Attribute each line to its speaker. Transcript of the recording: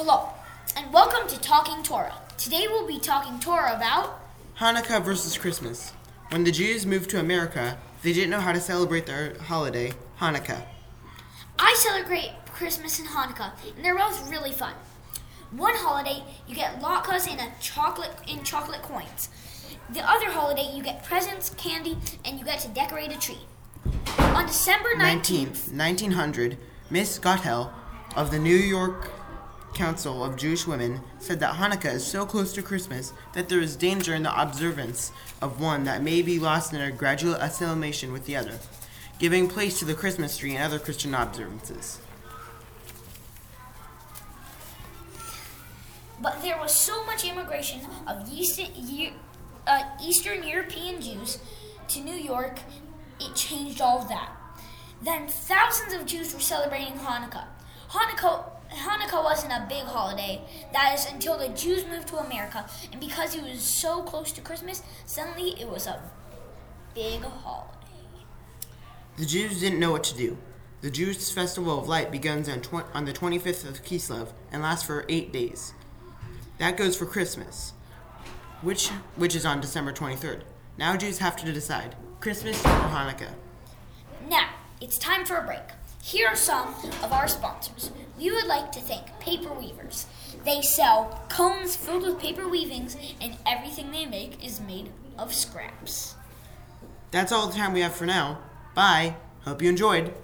Speaker 1: Hello, and welcome to Talking Torah. Today we'll be talking Torah about
Speaker 2: Hanukkah versus Christmas. When the Jews moved to America, they didn't know how to celebrate their holiday, Hanukkah.
Speaker 1: I celebrate Christmas and Hanukkah, and they're both really fun. One holiday you get latkes and a chocolate and chocolate coins. The other holiday you get presents, candy, and you get to decorate a tree. On December 19th,
Speaker 2: 19th, 1900, Miss Gottheil of the New York Council of Jewish Women said that Hanukkah is so close to Christmas that there is danger in the observance of one that may be lost in a gradual assimilation with the other, giving place to the Christmas tree and other Christian observances.
Speaker 1: but there was so much immigration of Eastern, uh, Eastern European Jews to New York, it changed all of that. Then thousands of Jews were celebrating Hanukkah. Hanukkah, Hanukkah wasn't a big holiday. That is until the Jews moved to America, and because it was so close to Christmas, suddenly it was a big holiday.
Speaker 2: The Jews didn't know what to do. The Jewish festival of light begins on, tw- on the 25th of Kislev and lasts for eight days. That goes for Christmas, which which is on December 23rd. Now Jews have to decide: Christmas or Hanukkah.
Speaker 1: Now, it's time for a break. Here are some of our sponsors. We would like to thank Paper Weavers. They sell combs filled with paper weavings, and everything they make is made of scraps.
Speaker 2: That's all the time we have for now. Bye. Hope you enjoyed.